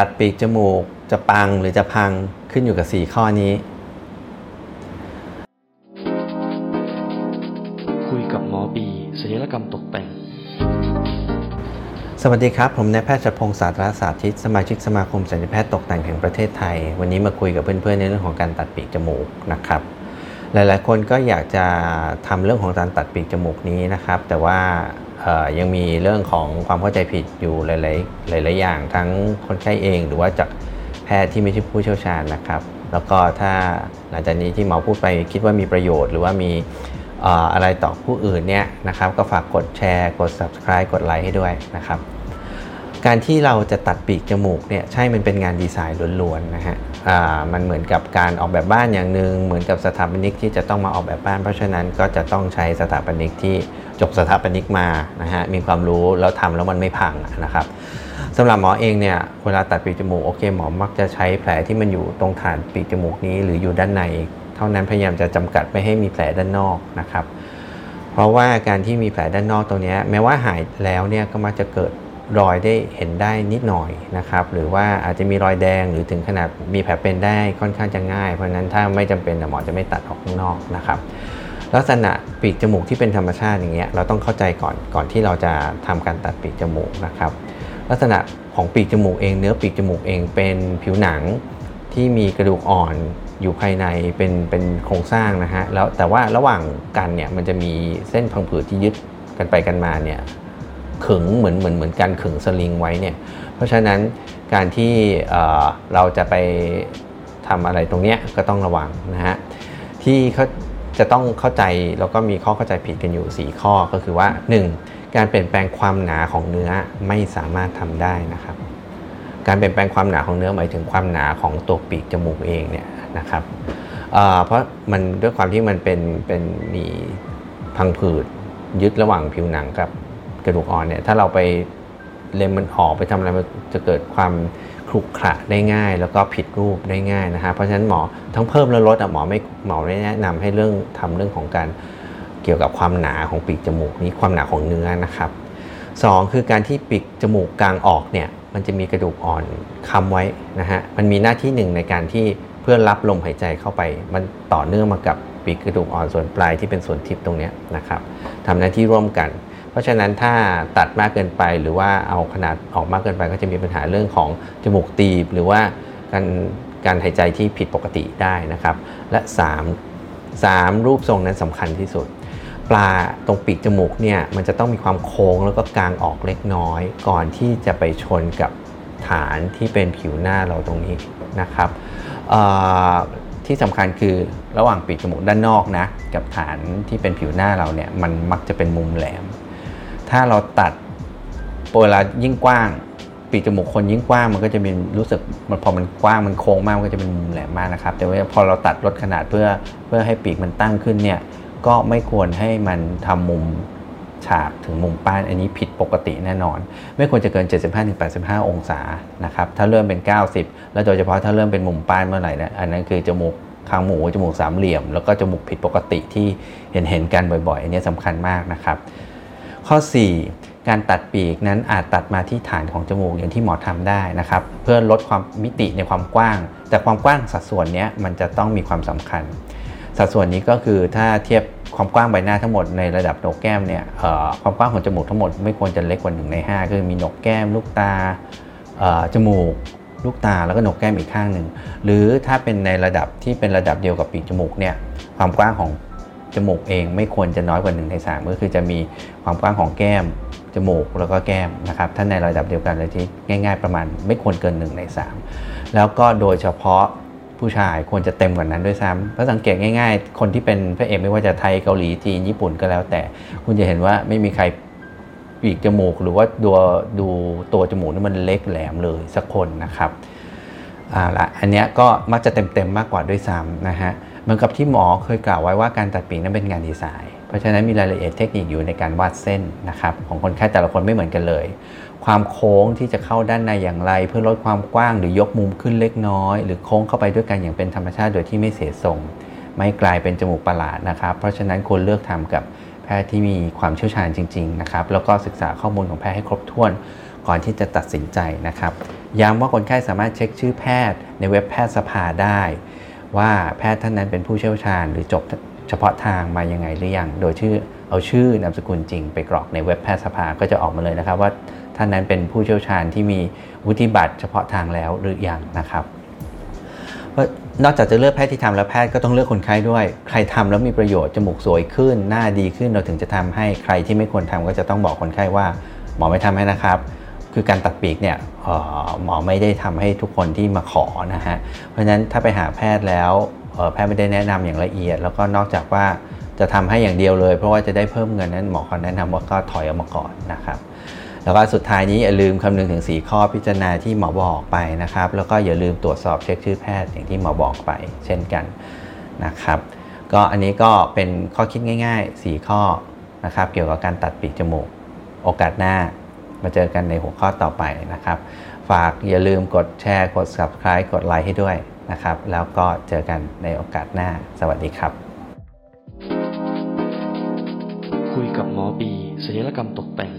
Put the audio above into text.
ตัดปีกจมูกจะปังหรือจะพังขึ้นอยู่กับ 4 ข้อนี้ คุยกับหมอบีศัลยกรรมตกแต่ง สวัสดีครับ ผมนายแพทย์ชัดพงศ์ศาสตราสาธิต สมาชิกสมาคมศัลยแพทย์ตกแต่งแห่งประเทศไทย วันนี้มาคุยกับเพื่อนๆในเรื่องของการตัดปีกจมูกนะครับ หลายๆ คนก็อยากจะทำเรื่องของการตัดปีกจมูกนี้นะครับ แต่ว่า ยังมีเรื่องของความเข้าใจผิดอยู่หลาย ๆ หลาย ๆ อย่างทั้งคนไข้เองหรือว่าจากแพทย์ที่ไม่ใช่ผู้เชี่ยวชาญนะครับ แล้วก็ถ้าหลังจากนี้ที่หมอพูดไปคิดว่ามีประโยชน์ หรือว่ามีอะไรต่อผู้อื่นเนี่ยนะครับ ก็ฝากกดแชร์ กด subscribe กดไลค์ให้ด้วยนะครับ การที่เราจะตัดปีกจมูกเนี่ยใช่มันเป็นงานดีไซน์ล้วนๆนะฮะมันเหมือนกับการออกแบบบ้านอย่างหนึ่งเหมือนกับสถาปนิกที่จะต้องมาออกแบบบ้าน เพราะฉะนั้นก็จะต้องใช้สถาปนิกที่จบสถาปนิกมานะฮะมีความรู้แล้วทำแล้วมันไม่พังนะครับสำหรับหมอเองเนี่ยเวลาตัดปีกจมูกโอเคหมอมักจะใช้แผลที่มันอยู่ตรงฐานปีกจมูกนี้ หรืออยู่ด้านใน เท่านั้นพยายามจะจำกัดไม่ให้มีแผลด้านนอกนะครับ เพราะว่าการที่มีแผลด้านนอกตรงนี้แม้ว่าหายแล้วเนี่ยก็มักจะเกิด รอยได้เห็นได้นิดหน่อยนะครับหรือว่าอาจจะมีรอยแดงหรือถึงขนาดมีแผลเป็นได้ค่อนข้างจะง่าย เพราะนั้นถ้าไม่จำเป็นหมอจะไม่ตัดออกข้างนอกนะครับลักษณะปีกจมูกที่เป็นธรรมชาติอย่างเงี้ยเราต้องเข้าใจก่อนก่อนที่เราจะทำการตัดปีกจมูกนะครับลักษณะของปีกจมูกเองเนื้อปีกจมูกเองเป็นผิวหนังที่มีกระดูกอ่อนอยู่ภายในเป็นเป็นโครงสร้างนะฮะแล้วแต่ว่าระหว่างกันเนี่ยมันจะมีเส้นพังผืดที่ยึดกันไปกันมาเนี่ย ขึงเหมือนเหมือนเหมือนการขึงสลิงไว้เนี่ยเพราะฉะนั้นการที่เราจะไปทำอะไรตรงนี้ก็ต้องระวังนะฮะที่เขาจะต้องเข้าใจแล้วก็มีข้อเข้าใจผิดกันอยู่ 4 ข้อก็คือว่า 1. การเปลี่ยนแปลงความหนาของเนื้อไม่สามารถทำได้นะครับการเปลี่ยนแปลงความหนาของเนื้อหมายถึงความหนาของตัวปีกจมูกเองเนี่ยนะครับเพราะมันด้วยความที่มันเป็นเป็นมีพังผืดยึดระหว่างผิวหนังกับ กระดูกอ่อนเนี่ยถ้าเราไปเล็มมันออกไปทำอะไรมันจะเกิดความครุกขระได้ง่าย แล้วก็ผิดรูปได้ง่ายนะฮะเพราะฉะนั้นหมอทั้งเพิ่มและลดหมอไม่หมอไม่แนะนำให้เรื่องทำเรื่องของการเกี่ยวกับความหนาของปีกจมูกนี้ความหนาของเนื้อนะครับ 2 คือการที่ปีกจมูกกลางออกเนี่ยมันจะมีกระดูกอ่อนค้ำไว้นะฮะมันมีหน้าที่หนึ่งในการที่เพื่อรับลมหายใจเข้าไป มันต่อเนื่องมากับปีกกระดูกอ่อนส่วนปลายที่เป็นส่วนทิพตรงนี้นะครับทำหน้าที่ร่วมกัน เพราะฉะนั้นถ้าตัดมากเกินไปหรือว่าเอาขนาดออกมากเกินไปก็จะมีปัญหาเรื่องของจมูกตีบ หรือว่าการการหายใจที่ผิดปกติได้นะครับ และ 3 3 รูปทรงนั้นสำคัญที่สุด ปลาตรงปีกจมูกเนี่ยมันจะต้องมีความโค้งแล้วก็กางออกเล็กน้อย ก่อนที่จะไปชนกับฐานที่เป็นผิวหน้าเราตรงนี้นะครับที่สำคัญคือระหว่างปีกจมูกด้านนอกนะกับฐานที่เป็นผิวหน้าเราเนี่ยมันมักจะเป็นมุมแหลม ถ้าเราตัดเวลายิ่งกว้าง ปีกจมูกคนยิ่งกว้างมันก็จะมีรู้สึกมันพอมันกว้างมันโค้งมากมันก็จะเป็นมุมแหลมมากนะครับ แต่ว่าพอเราตัดลดขนาดเพื่อเพื่อให้ปีกมันตั้งขึ้นเนี่ยก็ไม่ควรให้มันทำมุมฉากถึงมุมป้านอันนี้ผิดปกติแน่นอน ไม่ควรจะเกิน 75-85 องศานะครับถ้าเริ่มเป็น 90 แล้วโดยเฉพาะถ้าเริ่มเป็นมุมป้านเมื่อไหร่นะอันนั้นคือจมูกคางหมูจมูกสามเหลี่ยม แล้วก็จมูกผิดปกติที่เห็นเห็นกันบ่อยๆ อันนี้สำคัญมากนะครับ ข้อ 4 การตัดปีกนั้นอาจตัดมาที่ฐานของจมูกอย่างที่หมอทำได้นะครับ เพื่อลดความมิติในความกว้าง แต่ความกว้างสัดส่วนนี้มันจะต้องมีความสำคัญ สัดส่วนนี้ก็คือถ้าเทียบความกว้างใบหน้าทั้งหมดในระดับโหนกแก้มเนี่ยความกว้างของจมูกทั้งหมดไม่ควรจะเล็กกว่า1ใน5คือมีโหนกแก้ม ลูกตาจมูกลูกตาแล้วก็โหนกแก้มอีกข้างหนึ่งหรือถ้าเป็นในระดับที่เป็นระดับเดียวกับปีกจมูกเนี่ยความกว้างของ จมูกเองไม่ควรจะน้อยกว่า1ใน3ก็คือจะมีความกว้างของแก้มจมูกแล้วก็แก้มนะครับถ้าในระดับเดียวกันเลยที่ง่าย ๆ ประมาณไม่ควรเกิน1ใน3 แล้วก็โดยเฉพาะผู้ชายควรจะเต็มกว่านั้นด้วยซ้ำเพราะสังเกตง่าย ๆ คนที่เป็นพระเอกไม่ว่าจะไทยเกาหลีจีนญี่ปุ่นก็แล้วแต่ คุณจะเห็นว่าไม่มีใครปีกจมูกหรือว่าดูดูตัวจมูกนี่มันเล็กแหลมเลยสักคนนะครับอ่าละอันนี้ก็มักจะเต็มๆมากกว่าด้วยซ้ำนะฮะ เหมือนกับที่หมอเคยกล่าวไว้ว่าการตัดปีกนั้นเป็นงานดีไซน์ เพราะฉะนั้นมีรายละเอียดเทคนิคอยู่ในการวาดเส้นนะครับของคนไข้แต่ละคนไม่เหมือนกันเลย ความโค้งที่จะเข้าด้านในอย่างไร เพื่อลดความกว้างหรือยกมุมขึ้นเล็กน้อย หรือโค้งเข้าไปด้วยกันอย่างเป็นธรรมชาติโดยที่ไม่เสียทรงไม่กลายเป็นจมูกประหลาดนะครับ เพราะฉะนั้นควรเลือกทำกับแพทย์ที่มีความเชี่ยวชาญจริงๆนะครับ แล้วก็ศึกษาข้อมูลของแพทย์ให้ครบถ้วน ก่อนที่จะตัดสินใจนะครับ ย้ำว่าคนไข้สามารถเช็คชื่อแพทย์ในเว็บแพทย์สภาได้ ว่าแพทย์ท่านนั้นเป็นผู้เชี่ยวชาญ หรือจบเฉพาะทางมายังไงหรือยัง โดยชื่อเอาชื่อนามสกุลจริงไปกรอกในเว็บแพทยสภาก็จะออกมาเลยนะครับว่าท่านนั้นเป็นผู้เชี่ยวชาญที่มีวุฒิบัตรเฉพาะทางแล้วหรือยังนะครับนอกจากจะเลือกแพทย์ที่ทำแล้วแพทย์ก็ต้องเลือกคนไข้ด้วย ใครทำแล้วมีประโยชน์จมูกสวยขึ้น หน้าดีขึ้นเราถึงจะทำให้ใครที่ไม่ควรทำก็จะต้องบอกคนไข้ว่าหมอไม่ทำให้นะครับ คือการตัดปีกเนี่ยหมอไม่ได้ทำให้ทุกคนที่มาขอนะฮะ เพราะฉะนั้นถ้าไปหาแพทย์แล้วแพทย์ไม่ได้แนะนำอย่างละเอียด แล้วก็นอกจากว่าจะทำให้อย่างเดียวเลย เพราะว่าจะได้เพิ่มเงินนั้นหมอเขาแนะนำว่าก็ถอยออกมาก่อนนะครับ แล้วก็สุดท้ายนี้อย่าลืมคำนึงถึง 4 ข้อพิจารณาที่หมอบอกไปนะครับ แล้วก็อย่าลืมตรวจสอบเช็คชื่อแพทย์อย่างที่หมอบอกไป เช่นกันนะครับ ก็อันนี้ก็เป็นข้อคิดง่าย ๆ 4 ข้อนะครับเกี่ยวกับการตัดปีกจมูก โอกาสหน้า มาเจอกันในหัวข้อต่อไปนะครับ ฝากอย่าลืมกดแชร์กด subscribe กดไลค์ให้ด้วยนะครับ แล้วก็เจอกันในโอกาสหน้า สวัสดีครับ คุยกับหมอบีศัลยกรรมตกแต่ง